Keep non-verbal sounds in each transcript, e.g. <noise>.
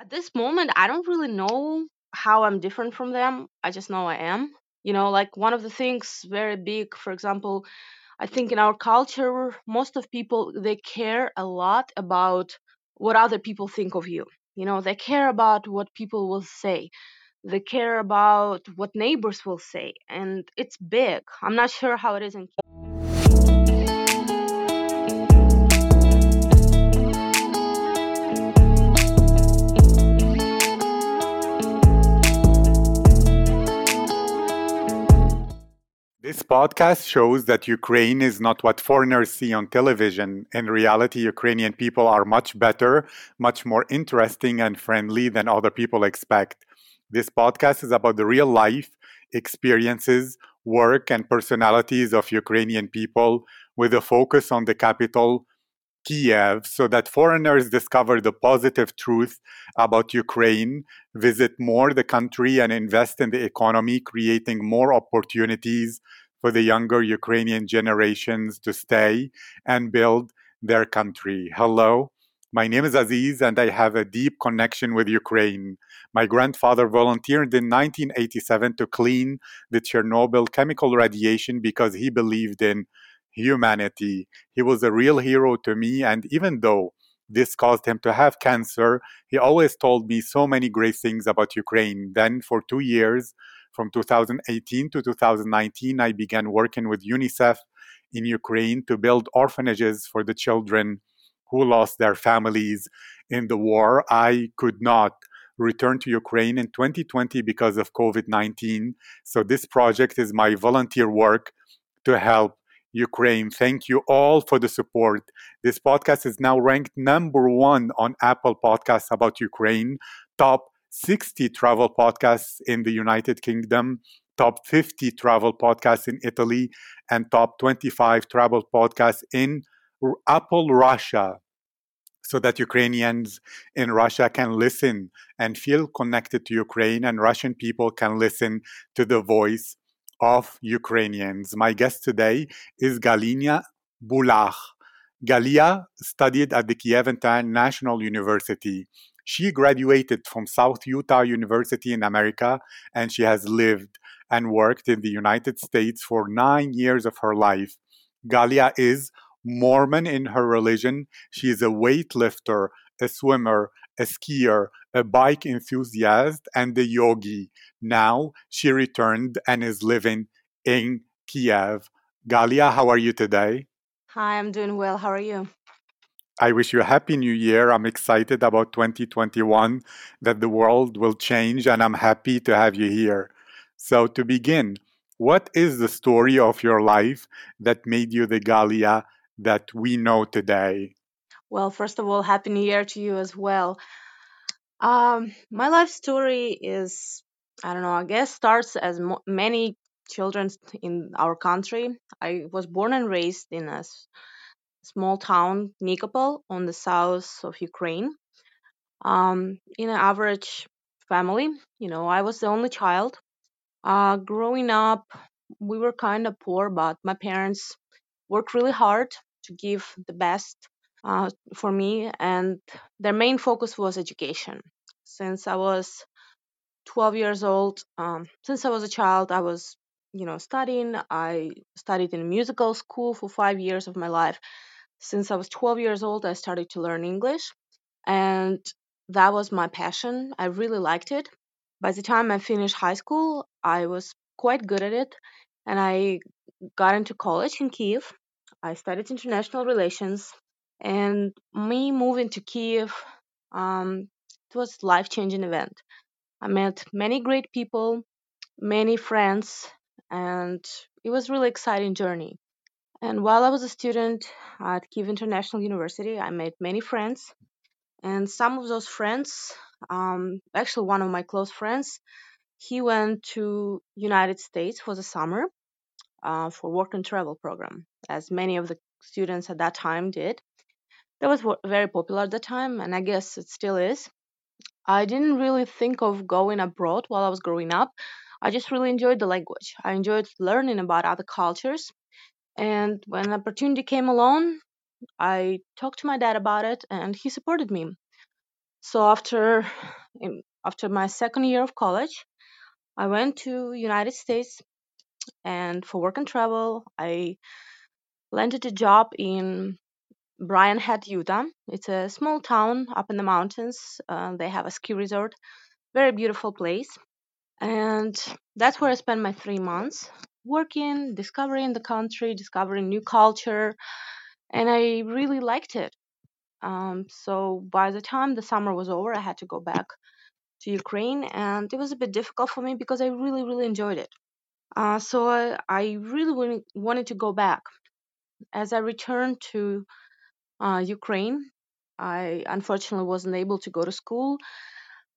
At this moment, I don't really know how I'm different from them. I just know I am. You know, like one of the things very big, for example, I think in our culture, most of people they care a lot about what other people think of you. You know, they care about what people will say. They care about what neighbors will say, and it's big. I'm not sure how it is in This podcast shows that Ukraine is not what foreigners see on television. In reality, Ukrainian people are much better, much more interesting and friendly than other people expect. This podcast is about the real life, experiences, work, and personalities of Ukrainian people with a focus on the capital, Kiev so that foreigners discover the positive truth about Ukraine, visit more the country, and invest in the economy, creating more opportunities for the younger Ukrainian generations to stay and build their country. Hello. My name is Aziz, and I have a deep connection with Ukraine. My grandfather volunteered in 1987 to clean the Chernobyl chemical radiation because he believed in humanity. He was a real hero to me, and even though this caused him to have cancer, he always told me so many great things about Ukraine. Then, for two years, from 2018 to 2019, I began working with UNICEF in Ukraine to build orphanages for the children who lost their families in the war. I could not return to Ukraine in 2020 because of COVID 19. So, this project is my volunteer work to help Ukraine. Thank you all for the support. This podcast is now ranked number one on Apple Podcasts about Ukraine, top 60 travel podcasts in the United Kingdom, top 50 travel podcasts in Italy, and top 25 travel podcasts in Apple Russia. So that Ukrainians in Russia can listen and feel connected to Ukraine, and Russian people can listen to the voice of Ukrainians. My guest today is Galina Bulach. Galia studied at the Kiev International University. She graduated from South Utah University in America and she has lived and worked in the United States for nine years of her life. Galia is Mormon in her religion. She is a weightlifter, a swimmer, a skier, a bike enthusiast, and a yogi. Now she returned and is living in Kiev. Galia, how are you today? Hi, I'm doing well. How are you? I wish you a happy new year. I'm excited about 2021 that the world will change, and I'm happy to have you here. So, to begin, what is the story of your life that made you the Galia that we know today? Well, first of all, happy new year to you as well. Um, my life story is, I don't know, I guess starts as mo- many children in our country. I was born and raised in a s- small town, Nikopol, on the south of Ukraine. Um, in an average family, you know, I was the only child. Uh, growing up, we were kind of poor, but my parents worked really hard to give the best uh, for me, and their main focus was education. Since I was 12 years old, um, since I was a child, I was, you know, studying. I studied in a musical school for five years of my life. Since I was 12 years old, I started to learn English, and that was my passion. I really liked it. By the time I finished high school, I was quite good at it, and I got into college in Kiev. I studied international relations, and me moving to Kiev, um, it was a life changing event. I met many great people, many friends, and it was really exciting journey. And while I was a student at Kiev International University, I made many friends, and some of those friends, um, actually one of my close friends, he went to United States for the summer uh, for work and travel program, as many of the students at that time did. That was very popular at the time, and I guess it still is. I didn't really think of going abroad while I was growing up. I just really enjoyed the language. I enjoyed learning about other cultures. And when opportunity came along, I talked to my dad about it and he supported me. So after after my second year of college, I went to United States and for work and travel, I landed a job in Brian Head, Utah. It's a small town up in the mountains. Uh, they have a ski resort, very beautiful place. And that's where I spent my three months working, discovering the country, discovering new culture, and I really liked it. Um, so by the time the summer was over, I had to go back to Ukraine, and it was a bit difficult for me because I really, really enjoyed it. Uh, so I, I really wanted to go back. As I returned to uh, Ukraine, I unfortunately wasn't able to go to school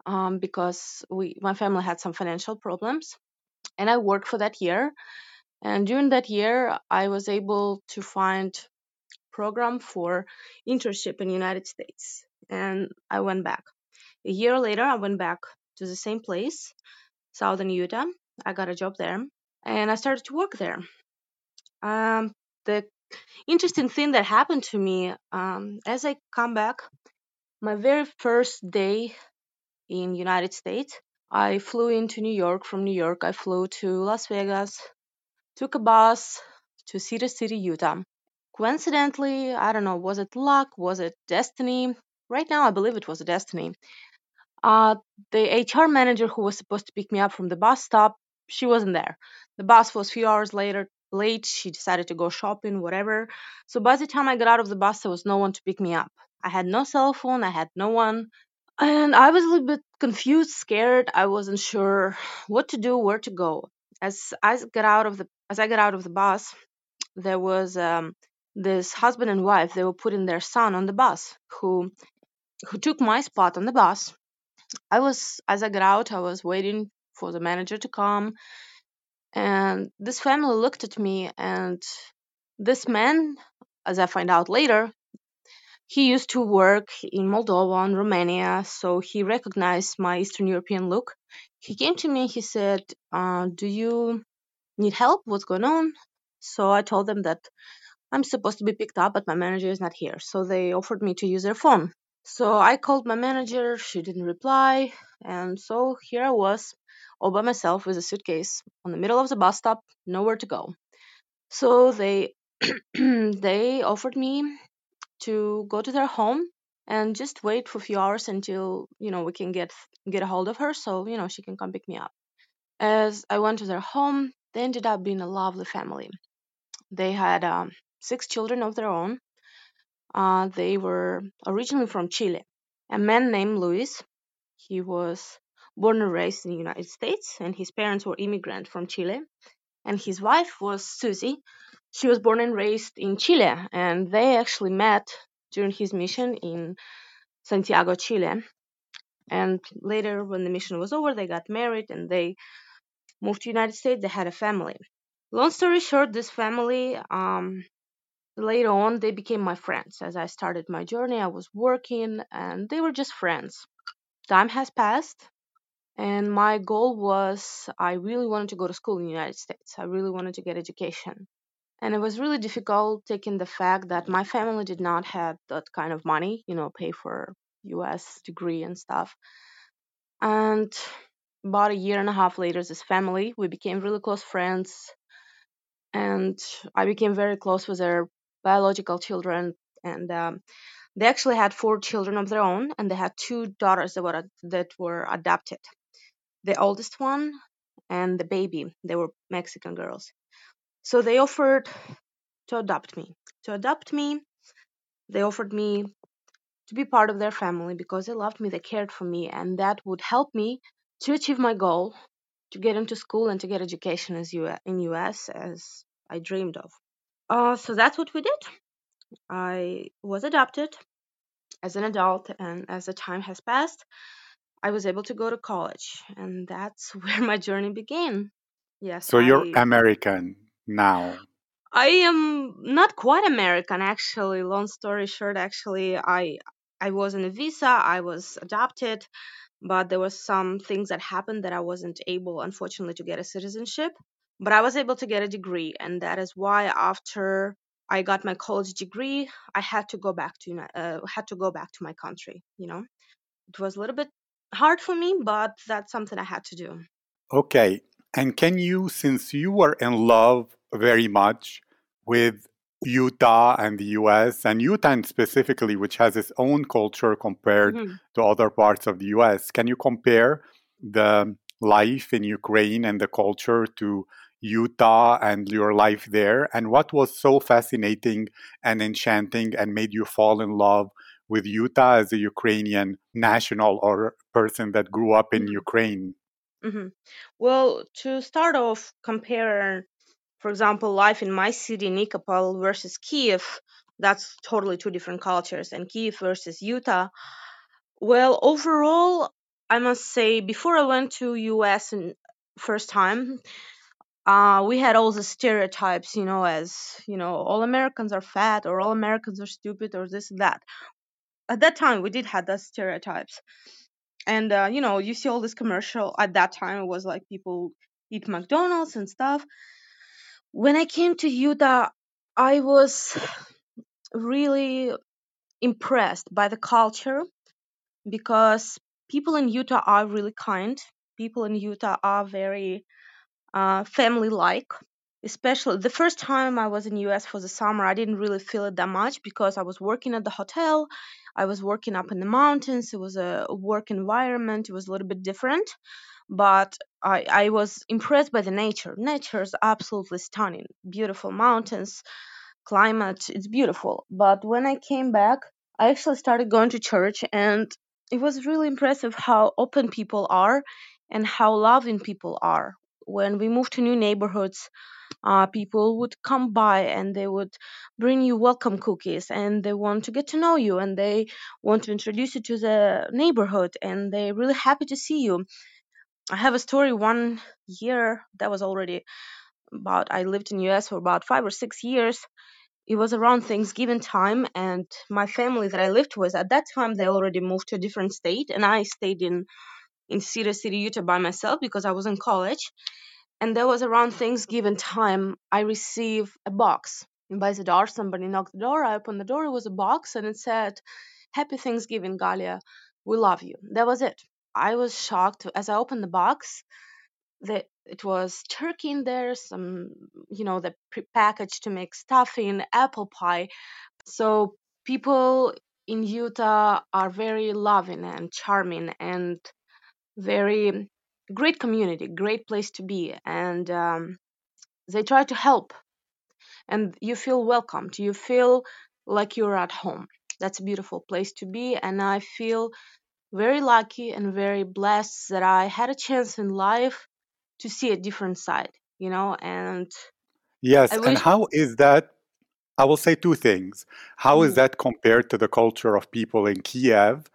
um, because we my family had some financial problems, and I worked for that year. And during that year, I was able to find program for internship in United States, and I went back. A year later, I went back to the same place, Southern Utah. I got a job there, and I started to work there. Um, the interesting thing that happened to me um, as I come back, my very first day in United States, I flew into New York. From New York, I flew to Las Vegas, took a bus to Cedar City, Utah. Coincidentally, I don't know, was it luck? Was it destiny? Right now, I believe it was a destiny. Uh, the HR manager who was supposed to pick me up from the bus stop, she wasn't there. The bus was a few hours later late. She decided to go shopping, whatever. So by the time I got out of the bus, there was no one to pick me up. I had no cell phone. I had no one. And I was a little bit confused, scared. I wasn't sure what to do, where to go. As I got out of the as I got out of the bus, there was um, this husband and wife. They were putting their son on the bus, who who took my spot on the bus. I was as I got out, I was waiting for the manager to come, and this family looked at me, and this man, as I find out later, he used to work in Moldova and Romania, so he recognized my Eastern European look. He came to me, he said, uh, Do you need help? What's going on? So I told them that I'm supposed to be picked up, but my manager is not here. So they offered me to use their phone. So I called my manager, she didn't reply, and so here I was, all by myself with a suitcase on the middle of the bus stop, nowhere to go. So they <clears throat> they offered me to go to their home and just wait for a few hours until you know we can get get a hold of her so you know she can come pick me up. As i went to their home they ended up being a lovely family. They had um, six children of their own. Uh, they were originally from chile. A man named luis he was born and raised in the united states and his parents were immigrant from chile and his wife was susie she was born and raised in Chile, and they actually met during his mission in Santiago, Chile. And later, when the mission was over, they got married and they moved to the United States. They had a family. Long story short, this family um, later on they became my friends. As I started my journey, I was working, and they were just friends. Time has passed, and my goal was I really wanted to go to school in the United States. I really wanted to get education. And it was really difficult taking the fact that my family did not have that kind of money you know pay for us degree and stuff. And about a year and a half later this family we became really close friends. And i became very close with their biological children. And um, they actually had four children of their own and they had two daughters that were that were adopted the oldest one and the baby they were mexican girls so they offered to adopt me. To adopt me, they offered me to be part of their family because they loved me, they cared for me, and that would help me to achieve my goal to get into school and to get education as in US as I dreamed of. Uh, so that's what we did. I was adopted as an adult, and as the time has passed, I was able to go to college, and that's <laughs> where my journey began. Yes. So you're American now. I am not quite American actually. Long story short, actually, I I was on a visa. I was adopted, but there was some things that happened that I wasn't able, unfortunately, to get a citizenship. But I was able to get a degree, and that is why after I got my college degree, I had to go back to uh, had to go back to my country. You know, it was a little bit hard for me, but that's something I had to do. Okay. And can you, since you were in love very much with Utah and the US, and Utah specifically, which has its own culture compared hmm to other parts of the US, can you compare the life in Ukraine and the culture to Utah and your life there? And what was so fascinating and enchanting and made you fall in love with Utah as a Ukrainian national or person that grew up in hmm Ukraine? hmm Well, to start off, compare, for example, life in my city, Nikopol, versus Kiev. That's totally two different cultures, and Kiev versus Utah. Well, overall, I must say, before I went to US and first time, uh, we had all the stereotypes, you know, as you know, all Americans are fat, or all Americans are stupid, or this and that. At that time, we did have those stereotypes, and uh, you know, you see all this commercial. At that time, it was like people eat McDonald's and stuff. When I came to Utah, I was really impressed by the culture because people in Utah are really kind. People in Utah are very uh, family like. Especially the first time I was in US for the summer, I didn't really feel it that much because I was working at the hotel. I was working up in the mountains. It was a work environment. It was a little bit different, but I, I was impressed by the nature. Nature is absolutely stunning. Beautiful mountains, climate, it's beautiful. But when I came back, I actually started going to church and it was really impressive how open people are and how loving people are. When we moved to new neighborhoods, uh, people would come by and they would bring you welcome cookies and they want to get to know you and they want to introduce you to the neighborhood and they're really happy to see you. I have a story one year that was already about I lived in US for about 5 or 6 years it was around Thanksgiving time, and my family that I lived with at that time they already moved to a different state, and I stayed in in Cedar City, Utah, by myself because I was in college. And there was around Thanksgiving time. I received a box by the door. Somebody knocked the door. I opened the door. It was a box, and it said, "Happy Thanksgiving, Galia. We love you." That was it. I was shocked as I opened the box. That it was turkey in there, some, you know, the prepackaged to make stuffing, apple pie, so people in Utah are very loving and charming and very great community, great place to be, and um, they try to help, and you feel welcomed. You feel like you're at home. That's a beautiful place to be, and I feel very lucky and very blessed that I had a chance in life to see a different side, you know, and Yes. I And how is that I will say two things. How is Mhm. that compared to the culture of people in Kiev?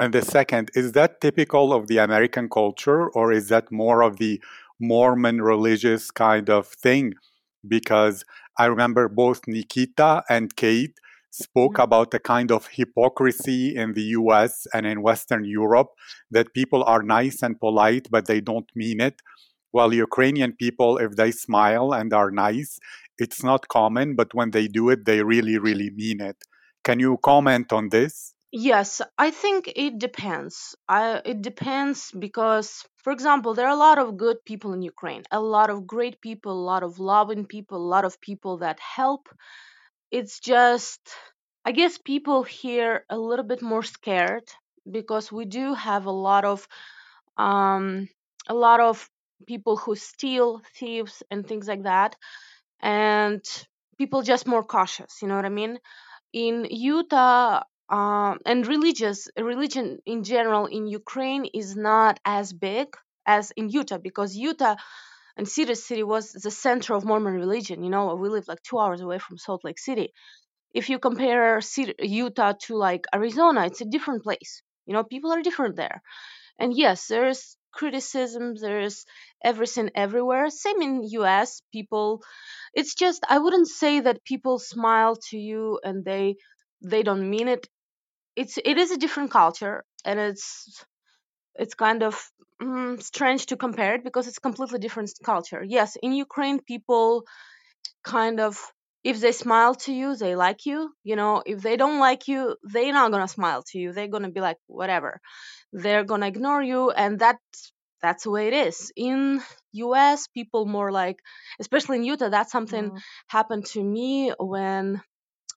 And the second, is that typical of the American culture or is that more of the Mormon religious kind of thing? Because I remember both Nikita and Kate spoke about the kind of hypocrisy in the US and in Western Europe that people are nice and polite, but they don't mean it. While Ukrainian people, if they smile and are nice, it's not common, but when they do it, they really, really mean it. Can you comment on this? Yes, I think it depends. I, it depends because, for example, there are a lot of good people in Ukraine, a lot of great people, a lot of loving people, a lot of people that help. It's just, I guess people here a little bit more scared because we do have a lot of, um, a lot of people who steal, thieves, and things like that, and people just more cautious. You know what I mean? in Utah, um, and religious religion in general in Ukraine is not as big as in Utah because Utah and Cedar City was the center of Mormon religion. You know, we live like two hours away from Salt Lake City. If you compare Utah to like Arizona, it's a different place. You know, people are different there. And yes, there's criticism, there's everything everywhere. Same in US, people it's just I wouldn't say that people smile to you and they they don't mean it. It's it is a different culture and it's it's kind of mm, strange to compare it because it's completely different culture. Yes, in Ukraine people kind of if they smile to you, they like you. You know, if they don't like you, they're not gonna smile to you. They're gonna be like, whatever. They're gonna ignore you, and that's that's the way it is. In US, people more like, especially in Utah, that's something Mm. happened to me when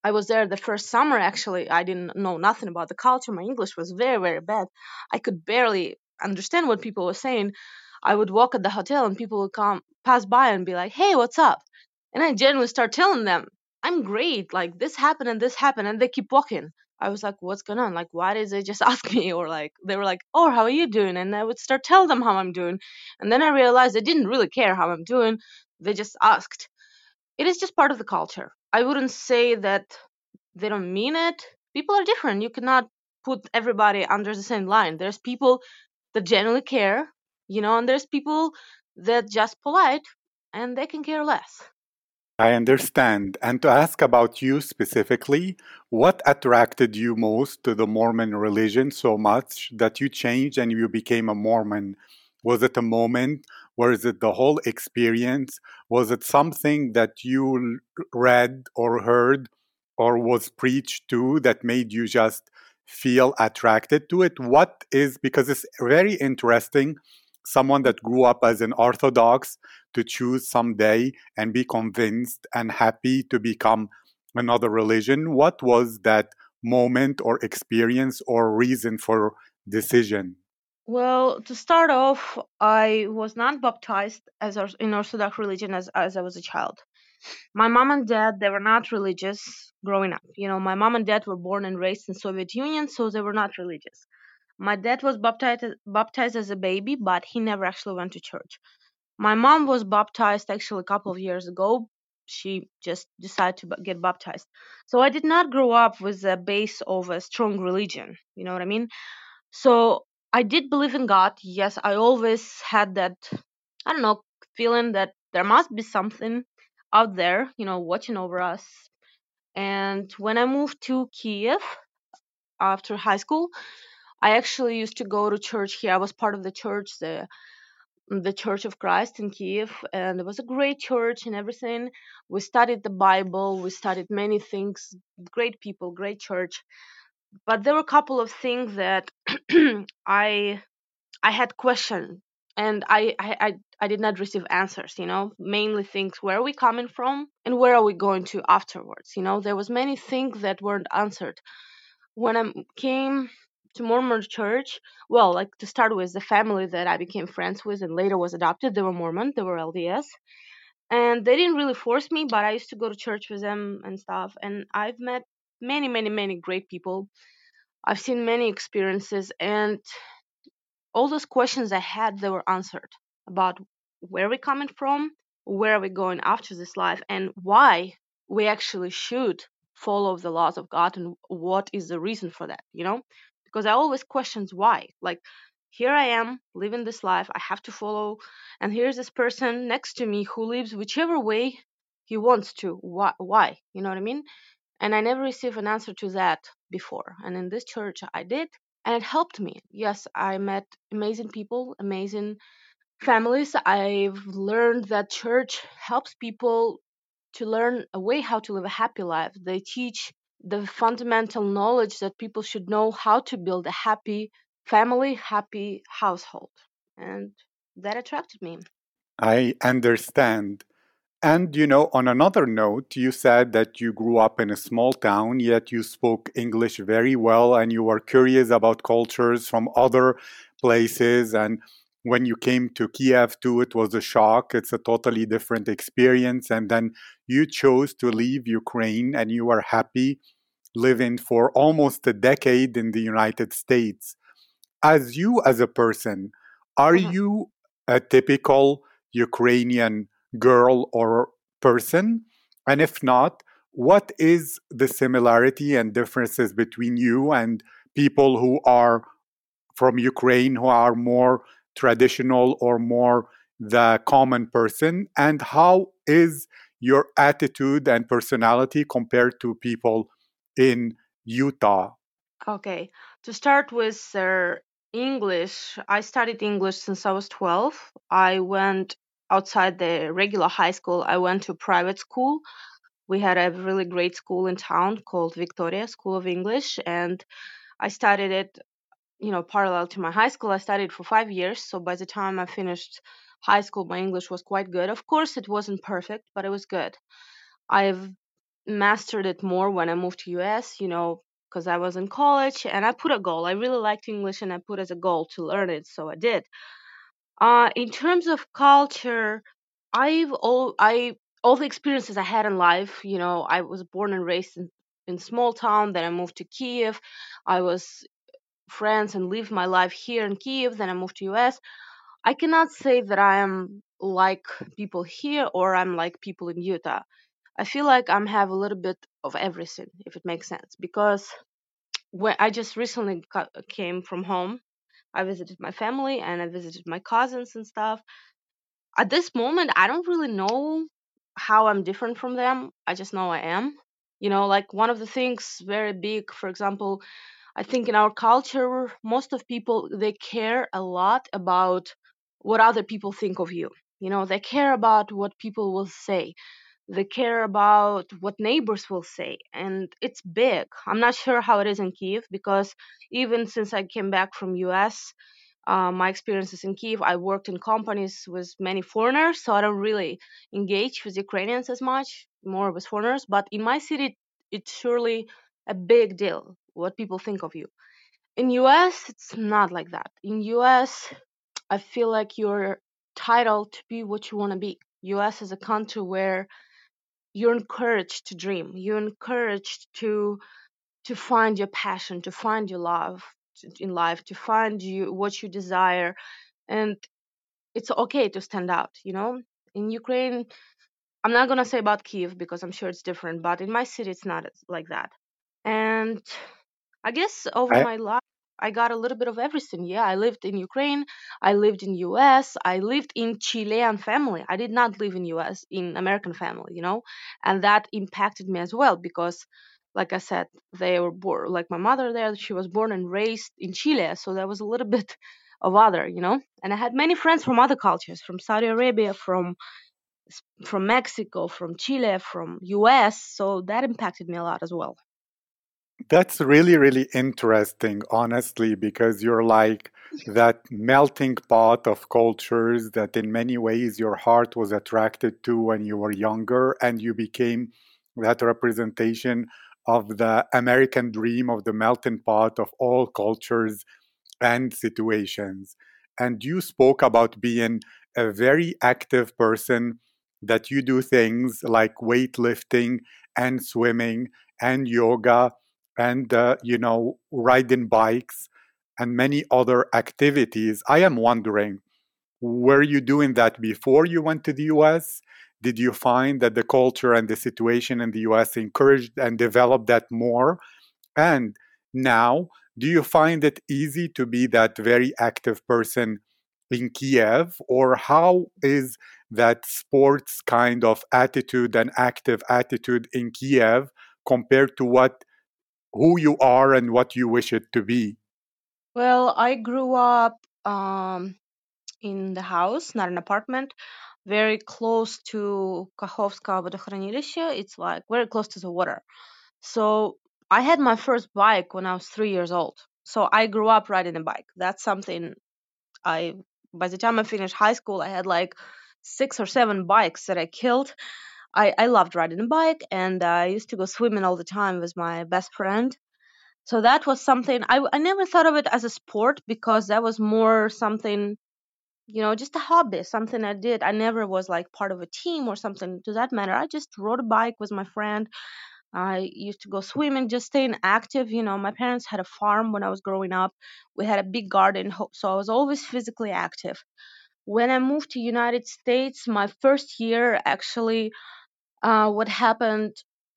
I was there the first summer. Actually, I didn't know nothing about the culture. My English was very, very bad. I could barely understand what people were saying. I would walk at the hotel, and people would come pass by and be like, "Hey, what's up?" And I genuinely start telling them, "I'm great. Like this happened and this happened," and they keep walking. I was like, "What's going on? Like, why did they just <laughs> ask me?" Or like, they were like, "Oh, how are you doing?" And I would start tell them how I'm doing, and then I realized they didn't really care how I'm doing. They just asked it is just part of the culture. I wouldn't say that they don't mean it. People are different. You cannot put everybody under the same line. There's people that genuinely care, you know, and there's people that just polite and they can care less. I understand. And to ask about you specifically, what attracted you most to the Mormon religion so much that you changed and you became a Mormon? Was it a moment? Was it the whole experience? Was it something that you read or heard or was preached to that made you just feel attracted to it? What is, because it's very interesting, someone that grew up as an Orthodox to choose someday and be convinced and happy to become another religion. What was that moment or experience or reason for decision? Well, to start off, I was not baptized as in Orthodox religion as, as I was a child. My mom and dad, they were not religious growing up. You know, my mom and dad were born and raised in Soviet Union, so they were not religious. My dad was baptized baptized as a baby, but he never actually went to church. My mom was baptized actually a couple of years ago. She just decided to get baptized. So I did not grow up with a base of a strong religion. You know what I mean? So I did believe in God. Yes, I always had that, I don't know, feeling that there must be something out there, you know, watching over us. And when I moved to Kiev after high school, I actually used to go to church here. I was part of the church, the the Church of Christ in Kiev, and it was a great church and everything. We studied the Bible, we studied many things, great people, great church. But there were a couple of things that <clears throat> I I had questions and I, I I did not receive answers. You know, mainly things where are we coming from and where are we going to afterwards. You know, there was many things that weren't answered when I came to Mormon church, well, like to start with, the family that I became friends with and later was adopted, they were Mormon, they were LDS. And they didn't really force me, but I used to go to church with them and stuff. And I've met many, many, many great people. I've seen many experiences, and all those questions I had, they were answered about where we're coming from, where are we going after this life, and why we actually should follow the laws of God and what is the reason for that, you know? Because I always questions why. Like, here I am living this life, I have to follow, and here's this person next to me who lives whichever way he wants to. Why? Why? You know what I mean? And I never received an answer to that before. And in this church, I did and it helped me. Yes, I met amazing people, amazing families. I've learned that church helps people to learn a way how to live a happy life. They teach the fundamental knowledge that people should know how to build a happy family, happy household. And that attracted me. I understand. And you know, on another note, you said that you grew up in a small town, yet you spoke English very well and you were curious about cultures from other places. And when you came to Kiev too, it was a shock. It's a totally different experience. And then you chose to leave Ukraine and you were happy living for almost a decade in the United States. As you, as a person, are Mhm. you a typical Ukrainian girl or person? And if not, what is the similarity and differences between you and people who are from Ukraine who are more traditional or more the common person? And how is your attitude and personality compared to people in Utah? Okay, to start with uh, English, I studied English since I was 12. I went outside the regular high school, I went to private school We had a really great school in town called Victoria School of English, and I studied it, you know, parallel to my high school. I studied for five years, so by the time I finished high school, my English was quite good. Of course, it wasn't perfect, but it was good. I've mastered it more when I moved to US, you know, because I was in college and I put a goal. I really liked English and I put as a goal to learn it, so I did. Uh, in terms of culture, I've all I all the experiences I had in life. You know, I was born and raised in in small town. Then I moved to Kiev. I was friends and lived my life here in Kiev. Then I moved to US. I cannot say that I am like people here or I'm like people in Utah. I feel like I'm have a little bit of everything, if it makes sense, because when I just recently ca- came from home, I visited my family and I visited my cousins and stuff. At this moment i don't really know how i'm different from them. I just know i am. You know like one of the things very big for example i think in our culture most of people they care a lot about what other people think of you. You know they care about what people will say they care about what neighbors will say and it's big i'm not sure how it is in kiev because even since i came back from us uh, my experiences in Kiev, I worked in companies with many foreigners, so I don't really engage with Ukrainians as much, more with foreigners. But in my city, it's surely a big deal what people think of you. In US, it's not like that. In US, I feel like you're titled to be what you want to be. US is a country where you're encouraged to dream. You're encouraged to to find your passion, to find your love in life, to find you what you desire, and it's okay to stand out. You know, in Ukraine, I'm not gonna say about Kiev because I'm sure it's different, but in my city, it's not like that. And I guess over I, my life, I got a little bit of everything. Yeah, I lived in Ukraine, I lived in US, I lived in Chilean family. I did not live in US in American family, you know, and that impacted me as well because, like I said, they were born like my mother there. She was born and raised in Chile, so there was a little <laughs> bit of other, you know. And I had many friends from other cultures, from Saudi Arabia, from from Mexico, from Chile, from US. So that impacted me a lot as well. That's really, really interesting, honestly, because you're like <laughs> that melting pot of cultures that in many ways your heart was attracted to when you were younger, and you became that representation of the American dream of the melting pot of all cultures and situations. And you spoke about being a very active person, that you do things like weightlifting and swimming and yoga and, uh, you know, riding bikes and many other activities. I am wondering, were you doing that before you went to the US? Did you find that the culture and the situation in the US encouraged and developed that more? And now, do you find it easy to be that very active person in Kiev, or how is that sports kind of attitude and active attitude in Kiev compared to what who you are and what you wish it to be? Well, I grew up um, in the house, not an apartment, very close to Kakhovska водохранилище. It's like very close to the water. So I had my first bike when I was three years old. So I grew up riding a bike. That's something I, by the time I finished high school, I had like six or seven bikes that I killed. I, I loved riding a bike and uh, I used to go swimming all the time with my best friend. So that was something I, I never thought of it as a sport because that was more something you know, just a hobby, something I did. I never was like part of a team or something to that matter. I just rode a bike with my friend. I used to go swimming, just staying active. You know, my parents had a farm when I was growing up. We had a big garden, so I was always physically active. When I moved to United States, my first year actually, uh, what happened?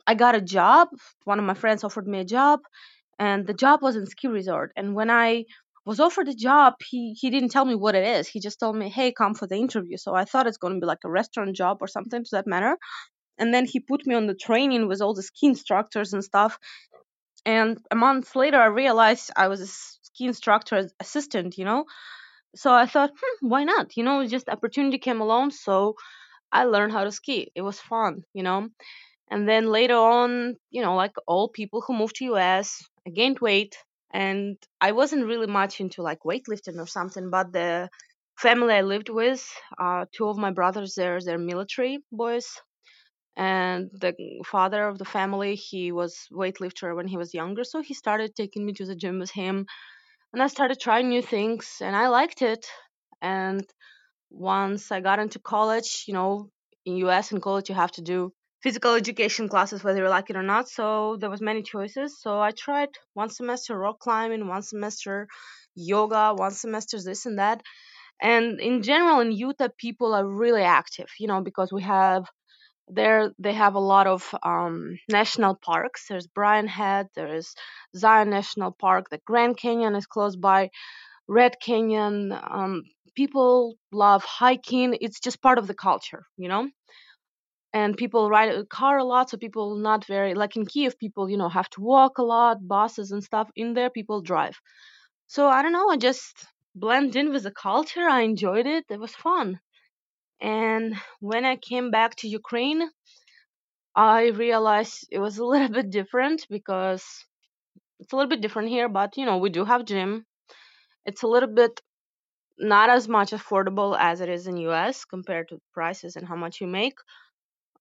I got a job. One of my friends offered me a job, and the job was in ski resort. And when I was offered the job, he he didn't tell me what it is. He just told me, "Hey, come for the interview." So I thought it's going to be like a restaurant job or something to that matter. And then he put me on the training with all the ski instructors and stuff. And a month later, I realized I was a ski instructor assistant. You know, so I thought, hmm, why not? You know, just opportunity came along, so I learned how to ski. It was fun, you know And then later on, you know, like all people who moved to US, I gained weight and I wasn't really much into like weightlifting or something, but the family I lived with, uh, two of my brothers, they're, they're military boys. And the father of the family, he was weightlifter when he was younger. So he started taking me to the gym with him. And I started trying new things and I liked it. And once I got into college, you know, in US in college you have to do physical education classes whether you like it or not. So there was many choices. So I tried one semester rock climbing, one semester yoga, one semester this and that. And in general in Utah people are really active, you know, because we have there they have a lot of um, national parks. There's Brian Head, there's Zion National Park, the Grand Canyon is close by, Red Canyon. Um, people love hiking. It's just part of the culture, you know. And people ride a car a lot, so people not very like in Kiev. People, you know, have to walk a lot, buses and stuff. In there, people drive. So I don't know. I just blend in with the culture. I enjoyed it. It was fun. And when I came back to Ukraine, I realized it was a <laughs> little bit different because it's a little bit different here. But you know, we do have gym. It's a little bit not as much affordable as it is in US compared to prices and how much you make.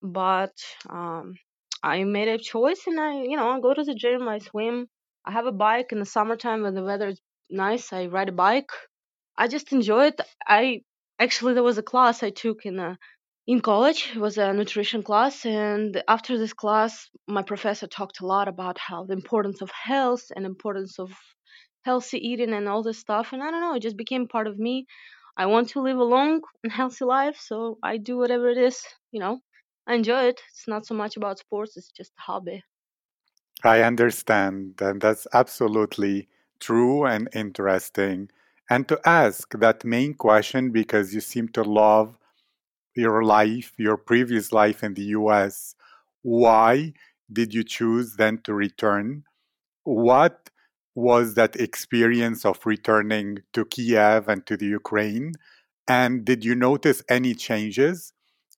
But um, I made a choice and I, you know, I go to the gym, I swim. I have a bike in the summertime when the weather is nice. I ride a bike. I just enjoy it. I actually there was a class I took in a in college. It was a nutrition class, and after this class, my professor talked a lot about how the importance of health and importance of healthy eating and all this stuff. And I don't know, it just became part of me. I want to live a long and healthy life, so I do whatever it is, you know. I enjoy it. It's not so much about sports, it's just a hobby. I understand, and that's absolutely true and interesting. And to ask that main question because you seem to love your life, your previous life in the US, why did you choose then to return? What was that experience of returning to Kiev and to the Ukraine? And did you notice any changes?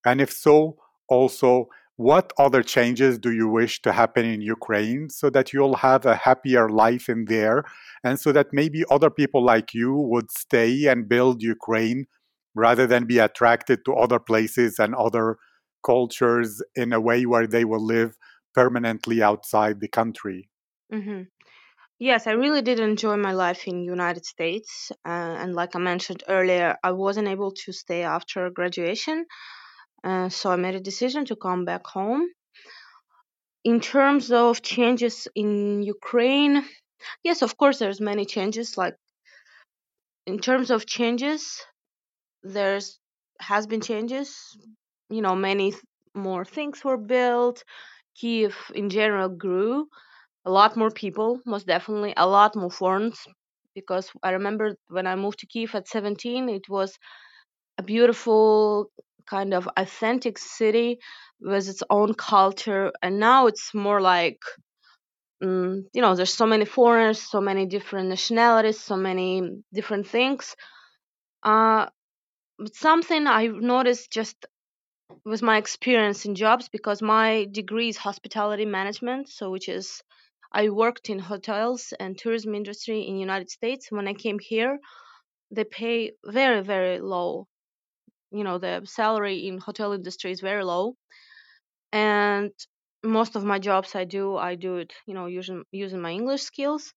And if so, also, what other changes do you wish to happen in Ukraine so that you'll have a happier life in there and so that maybe other people like you would stay and build Ukraine rather than be attracted to other places and other cultures in a way where they will live permanently outside the country? hmm Yes, I really did enjoy my life in United States, uh, and like I mentioned earlier, I wasn't able to stay after graduation, uh, so I made a decision to come back home. In terms of changes in Ukraine, yes, of course, there's many changes. Like in terms of changes, there's has been changes. You know, many more things were built. Kiev in general grew. A lot more people, most definitely, a lot more foreigners. Because I remember when I moved to Kiev at 17, it was a beautiful kind of authentic city with its own culture and now it's more like mm, you know there's so many foreigners so many different nationalities so many different things. Uh but something i noticed just with my experience in jobs because my degree is hospitality management so which is i worked in hotels and tourism industry in united states. When i came here they pay very very low you know the salary in hotel industry is very low and most of my jobs i do i do it you know using using my english skills.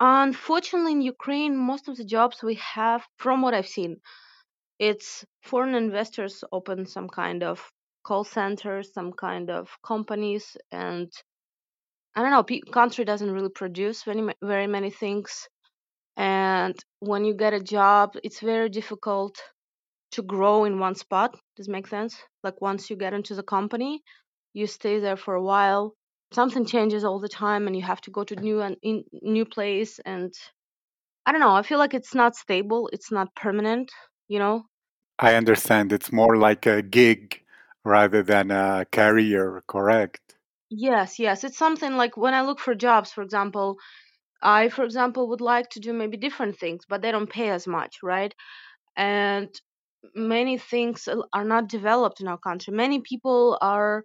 Unfortunately in ukraine most of the jobs we have from what i've seen it's foreign investors open some kind of call centers some kind of companies and i don't know country doesn't really produce very, very many things and when you get a job it's very difficult to grow in one spot. Does make sense? Like once you get into the company, you stay there for a while. Something changes all the time, and you have to go to new and in new place. And I don't know. I feel like it's not stable. It's not permanent. You know? I understand it's more like a gig rather than a career, correct? Yes, yes. It's something like when I look for jobs, for example, I, for example, would like to do maybe different things, but they don't pay as much, right? And many things are not developed in our country. Many people are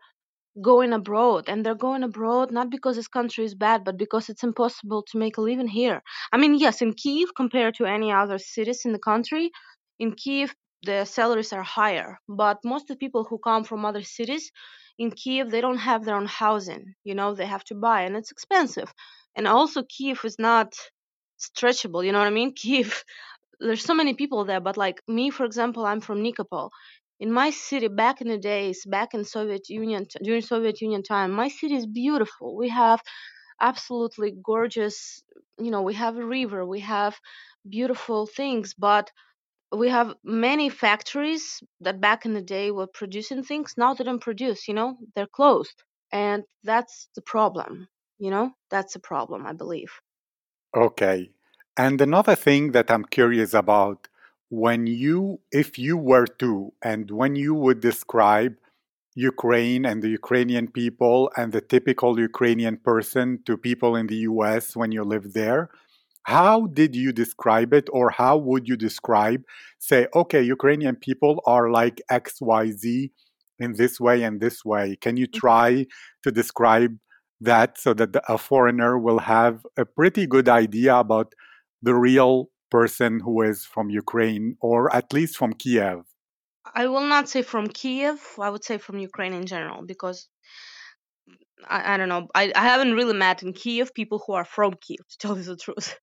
going abroad and they're going abroad not because this country is bad but because it's impossible to make a living here. I mean yes in kiev compared to any other cities in the country in kiev the salaries are higher but most of the people who come from other cities in kiev they don't have their own housing you know they have to buy and it's expensive. And also kiev is not stretchable you know what i mean? <laughs> Kiev there's so many people there but like me for example i'm from nikopol. In my city back in the days back in soviet union during soviet union time my city is beautiful. We have absolutely gorgeous you know we have a river we have beautiful things but we have many factories that back in the day were producing things. Now they don't produce you know they're closed. And that's the problem you know? That's the problem i believe. Okay. And another thing that I'm curious about when you, if you were to, and when you would describe Ukraine and the Ukrainian people and the typical Ukrainian person to people in the US when you lived there, how did you describe it or how would you describe, say, okay, Ukrainian people are like XYZ in this way and this way? Can you mm-hmm. try to describe that so that a foreigner will have a pretty good idea about the real person who is from Ukraine or at least from Kiev? I will not say from Kiev. I would say from Ukraine in general because I, I don't know. I, I haven't really met in Kiev people who are from Kiev, <laughs> to tell you the truth.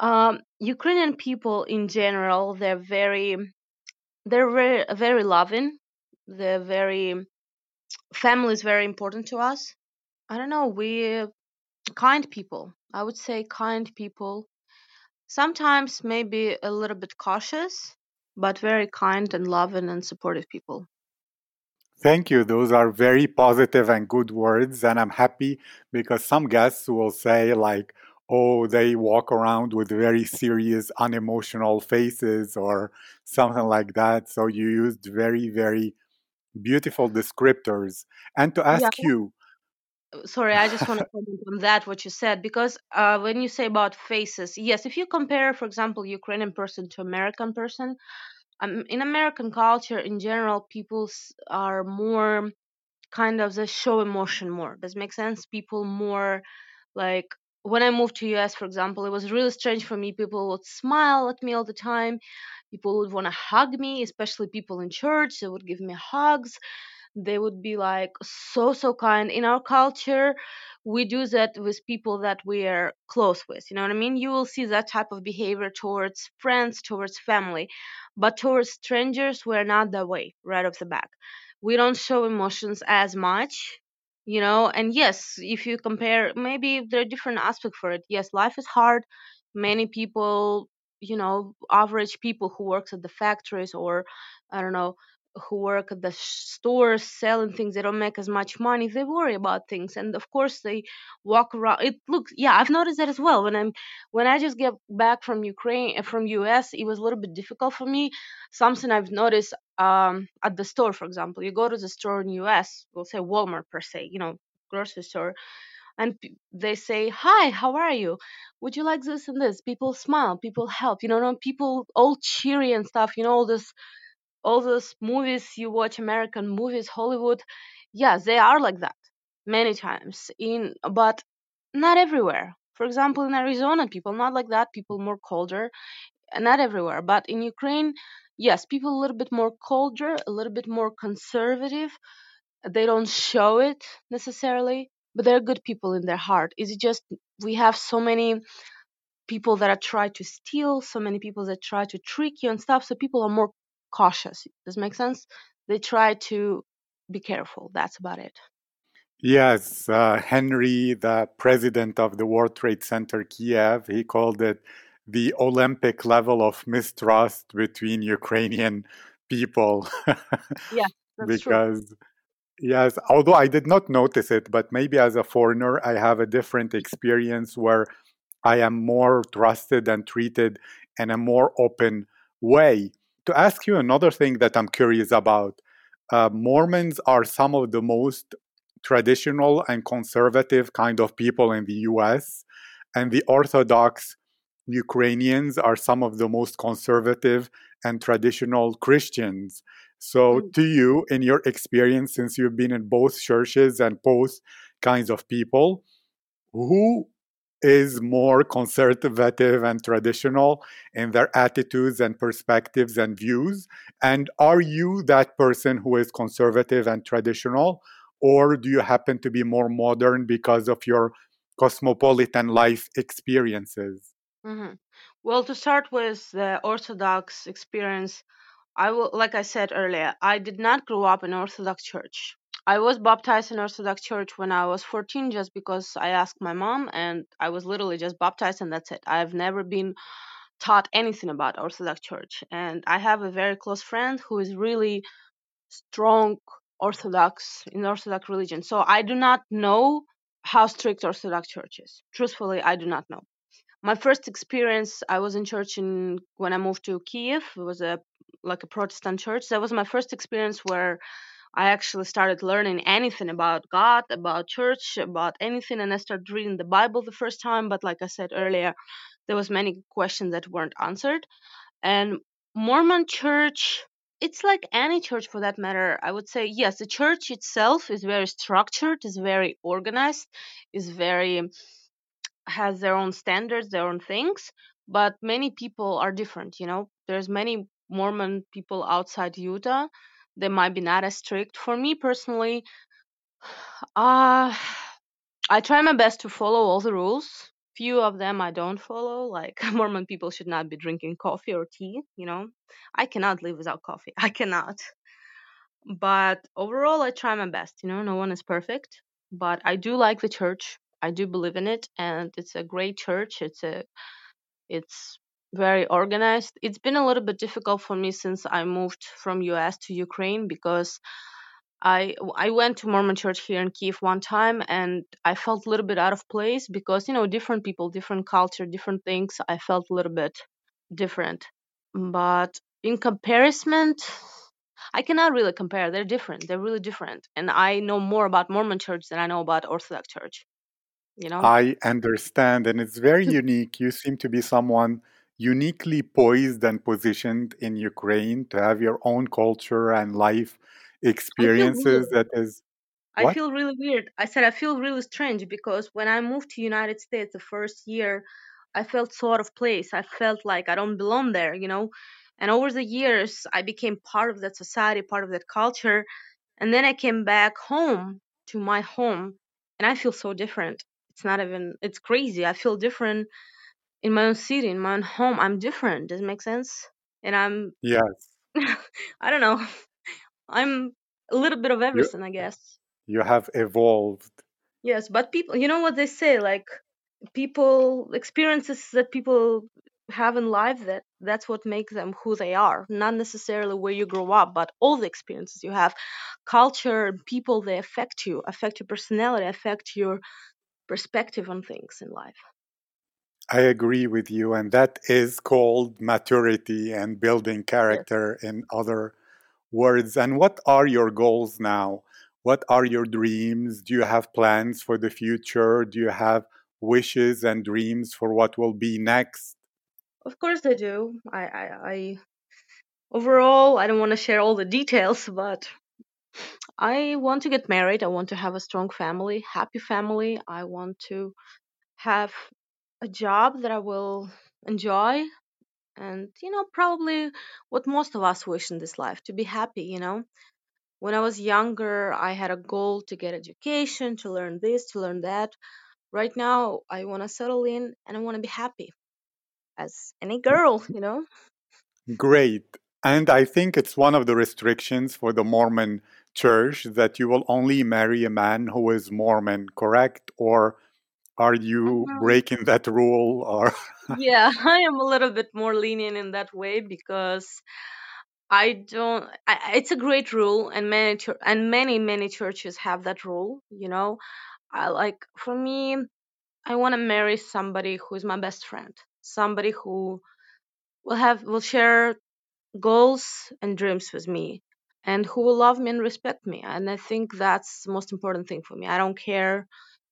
Um, Ukrainian people in general, they're very, they're very, very loving. They're very, family is very important to us. I don't know. We're kind people. I would say kind people. Sometimes maybe a little bit cautious, but very kind and loving and supportive people. Thank you. Those are very positive and good words. And I'm happy because some guests will say, like, oh, they walk around with very serious, unemotional faces or something like that. So you used very, very beautiful descriptors. And to Yeah. ask you, Sorry, I just want to <laughs> comment on that what you said because uh, when you say about faces, yes, if you compare, for example, Ukrainian person to American person, um, in American culture in general, people are more kind of they show emotion more. Does it make sense? People more like when I moved to US, for example, it was really strange for me. People would smile at me all the time. People would want to hug me, especially people in church. They would give me hugs they would be like so so kind. In our culture we do that with people that we are close with you know what i mean? You will see that type of behavior towards friends towards family but towards strangers we're not that way right off the back. We don't show emotions as much you know? And yes if you compare maybe there are different aspects for it. Yes life is hard. Many people you know average people who works at the factories or i don't know who work at the stores selling things they don't make as much money they worry about things and of course they walk around it looks yeah i've noticed that as well when i'm when i just get back from ukraine uh, from us it was a little bit difficult for me something i've noticed um at the store for example you go to the store in us we'll say walmart per se you know grocery store and they say hi how are you? Would you like this and this? People smile people help you know people all cheery and stuff you know all this all those movies you watch american movies hollywood yeah they are like that many times in but not everywhere for example in arizona people not like that people more colder not everywhere but in ukraine yes people a little bit more colder a little bit more conservative they don't show it necessarily but they're good people in their heart it's just we have so many people that are try to steal, so many people that try to trick you and stuff. So people are more cautious. Does make sense? They try to be careful. That's about it. yes, uh, Henry, the president of the World Trade Center Kiev, he called it the Olympic level of mistrust between Ukrainian people Yeah, <laughs> that's true. because Yes, although I did not notice it, but maybe as a foreigner, I have a different experience where I am more trusted and treated in a more open way. To ask you another thing that I'm curious about uh, Mormons are some of the most traditional and conservative kind of people in the US, and the Orthodox Ukrainians are some of the most conservative and traditional Christians. So, Mm, to you, in your experience, since you've been in both churches and both kinds of people, who is more conservative and traditional in their attitudes and perspectives and views? And are you that person who is conservative and traditional? Or do you happen to be more modern because of your cosmopolitan life experiences? mhm. Well, to start with the Orthodox experience, I will, like I said earlier, I did not grow up in Orthodox church. I was baptized in Orthodox church when I was 14 just because I asked my mom and I was literally just baptized and that's it. I've never been taught anything about Orthodox church. And I have a very close friend who is really strong Orthodox in Orthodox religion. So I do not know how strict Orthodox church is. Truthfully, I do not know. My first experience, I was in church in when I moved to Kiev. It was a like a Protestant church. That was my first experience where I actually started learning anything about God, about church, about anything, and I started reading the Bible the first time. But like I said earlier, there was many questions that weren't answered. And Mormon church, it's like any church for that matter. I would say yes, the church itself is very structured, is very organized, is very has their own standards, their own things, but many people are different, you know. There's many Mormon people outside Utah. They might be not as strict. For me personally, uh I try my best to follow all the rules. Few of them I don't follow, like <laughs> Mormon people should not be drinking coffee or tea, you know. I cannot live without coffee. <laughs> I cannot. But overall I try my best, you know. No one is perfect, but I do like the church. I do believe in it and it's a great church. It's a it's very organized. It's been a little bit difficult for me since I moved from US to Ukraine because I I went to Mormon church here in Kiev one time and I felt a little bit out of place because you know different people, different culture, different things. I felt a little bit different. But in comparison, I cannot really compare. They're different. They're really different. And I know more about Mormon church than I know about Orthodox church, you know? I understand, and it's very <laughs> unique. You seem to be someone uniquely poised and positioned in Ukraine to have your own culture and life experiences. That is I what? feel really weird. I said I feel really strange because when I moved to United States the first year, I felt sort of place. I felt like I don't belong there, you know. And over the years, I became part of that society, part of that culture. And then I came back home to my home, and I feel so different. It's not even. It's crazy. I feel different in my own city, in my own home. I'm different. Does it make sense? And I'm. Yes, <laughs> I don't know. I'm a little bit of you everything, I guess. you have evolved. Yes, but people, you know what they say, like people experiences that people have in life that that's what makes them who they are not necessarily where you grow up but all the experiences you have culture people they affect you affect your personality affect your perspective on things in life I agree with you, and that is called maturity and building yes character in other words. And what are your goals now? What are your dreams? Do you have plans for the future? Do you have wishes and dreams for what will be next? of course I do i i, I overall i don't want to share all the details but i want to get married i want to have a strong family happy family i want to have a job that i will enjoy and you know probably what most of us wish in this life to be happy you know when i was younger i had a goal to get education to learn this to learn that right now i want to settle in and i want to be happy as any girl you know Great. And I think it's one of the restrictions for the Mormon church that you will only marry a man who is Mormon, correct? Or are you um, breaking that rule? Or yeah <laughs> i am a little bit more lenient in that way because i don't I, it's a great rule and many and many many churches have that rule you know i like for me I want to marry somebody who is my best friend, somebody who will have will share goals and dreams with me, and who will love me and respect me. And I think that's the most important thing for me. I don't care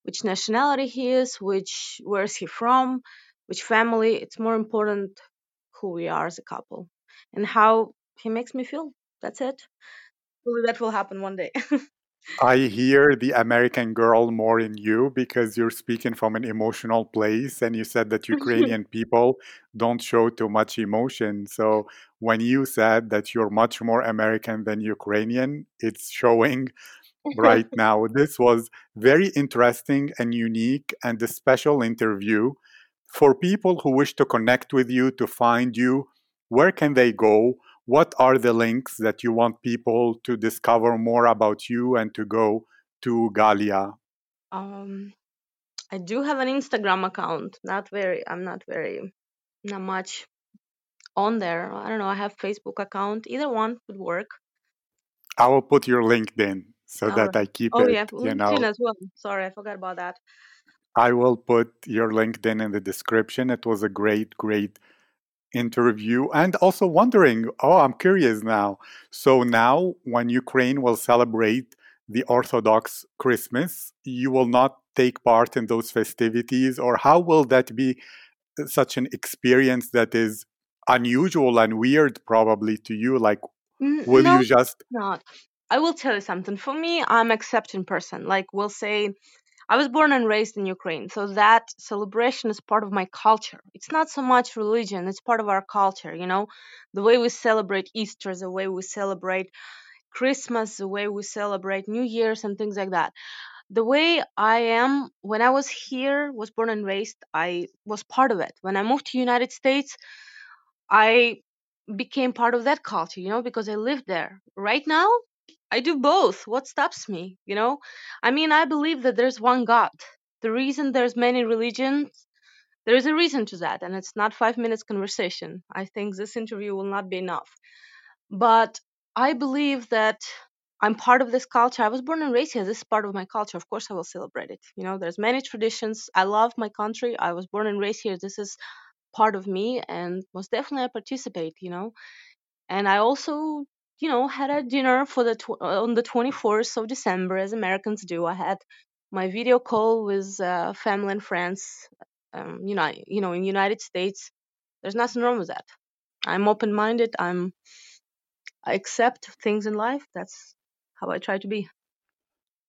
which nationality he is, which where is he from, which family. It's more important who we are as a couple and how he makes me feel. That's it. Hopefully that will happen one day. <laughs> I hear the American girl more in you because you're speaking from an emotional place and you said that <laughs> Ukrainian people don't show too much emotion. So when you said that you're much more American than Ukrainian, it's showing right <laughs> now. This was very interesting and unique and a special interview. For people who wish to connect with you, to find you, where can they go? What are the links that you want people to discover more about you and to go to Galia? um, I do have an Instagram account. Not very. I'm not very. Not much on there. I don't know. I have Facebook account. Either one would work. I will put your LinkedIn so that. I keep Oh it, yeah, you know. as well. Sorry, I forgot about that. I will put your LinkedIn in the description. It was a great, great interview. And also wondering, oh, I'm curious now. So now, when Ukraine will celebrate the Orthodox Christmas, you will not take part in those festivities, or how will that be uh, such an experience that is unusual and weird, probably to you? Like, mm, will No, you just not. I will tell you something. For me, I'm accepting person. Like we'll say, I was born and raised in Ukraine, so that celebration is part of my culture. It's not so much religion; it's part of our culture. You know, the way we celebrate Easter, the way we celebrate Christmas, the way we celebrate New Year's, and things like that. The way I am when I was here, was born and raised, I was part of it. When I moved to United States, I became part of that culture, you know, because I lived there. Right now, I do both. What stops me, you know? I mean, I believe that there's one God. The reason there's many religions, there is a reason to that, and it's not 5 minutes conversation. I think this interview will not be enough. But I believe that I'm part of this culture. I was born and raised here. This is part of my culture. Of course, I will celebrate it. You know, there's many traditions. I love my country. I was born and raised here. This is part of me and most definitely I participate, you know. And I also, you know, had a dinner for the tw- uh, on the 24th of December as Americans do. I had my video call with uh, family and friends. Um, you know, you know, in United States, there's nothing wrong with that. I'm open-minded. I'm I accept things in life. That's how I try to be.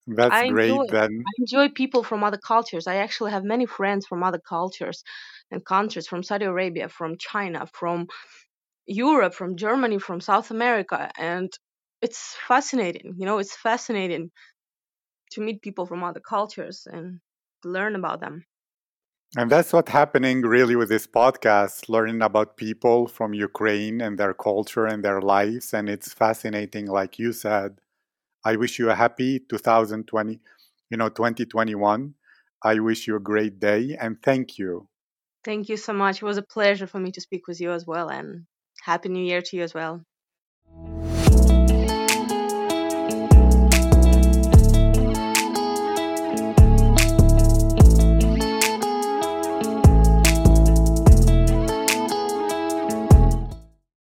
that's I enjoy great then? I enjoy people from other cultures. I actually have many friends from other cultures and countries, from Saudi Arabia, from China, from Europe, from Germany, from South America, and it's fascinating. You know, it's fascinating to meet people from other cultures and learn about them. And that's what's happening really with this podcast, learning about people from Ukraine and their culture and their lives. And it's fascinating, like you said. I wish you a happy 2020, you know, 2021. I wish you a great day and thank you. Thank you so much. It was a pleasure for me to speak with you as well, and Happy New Year to you as well.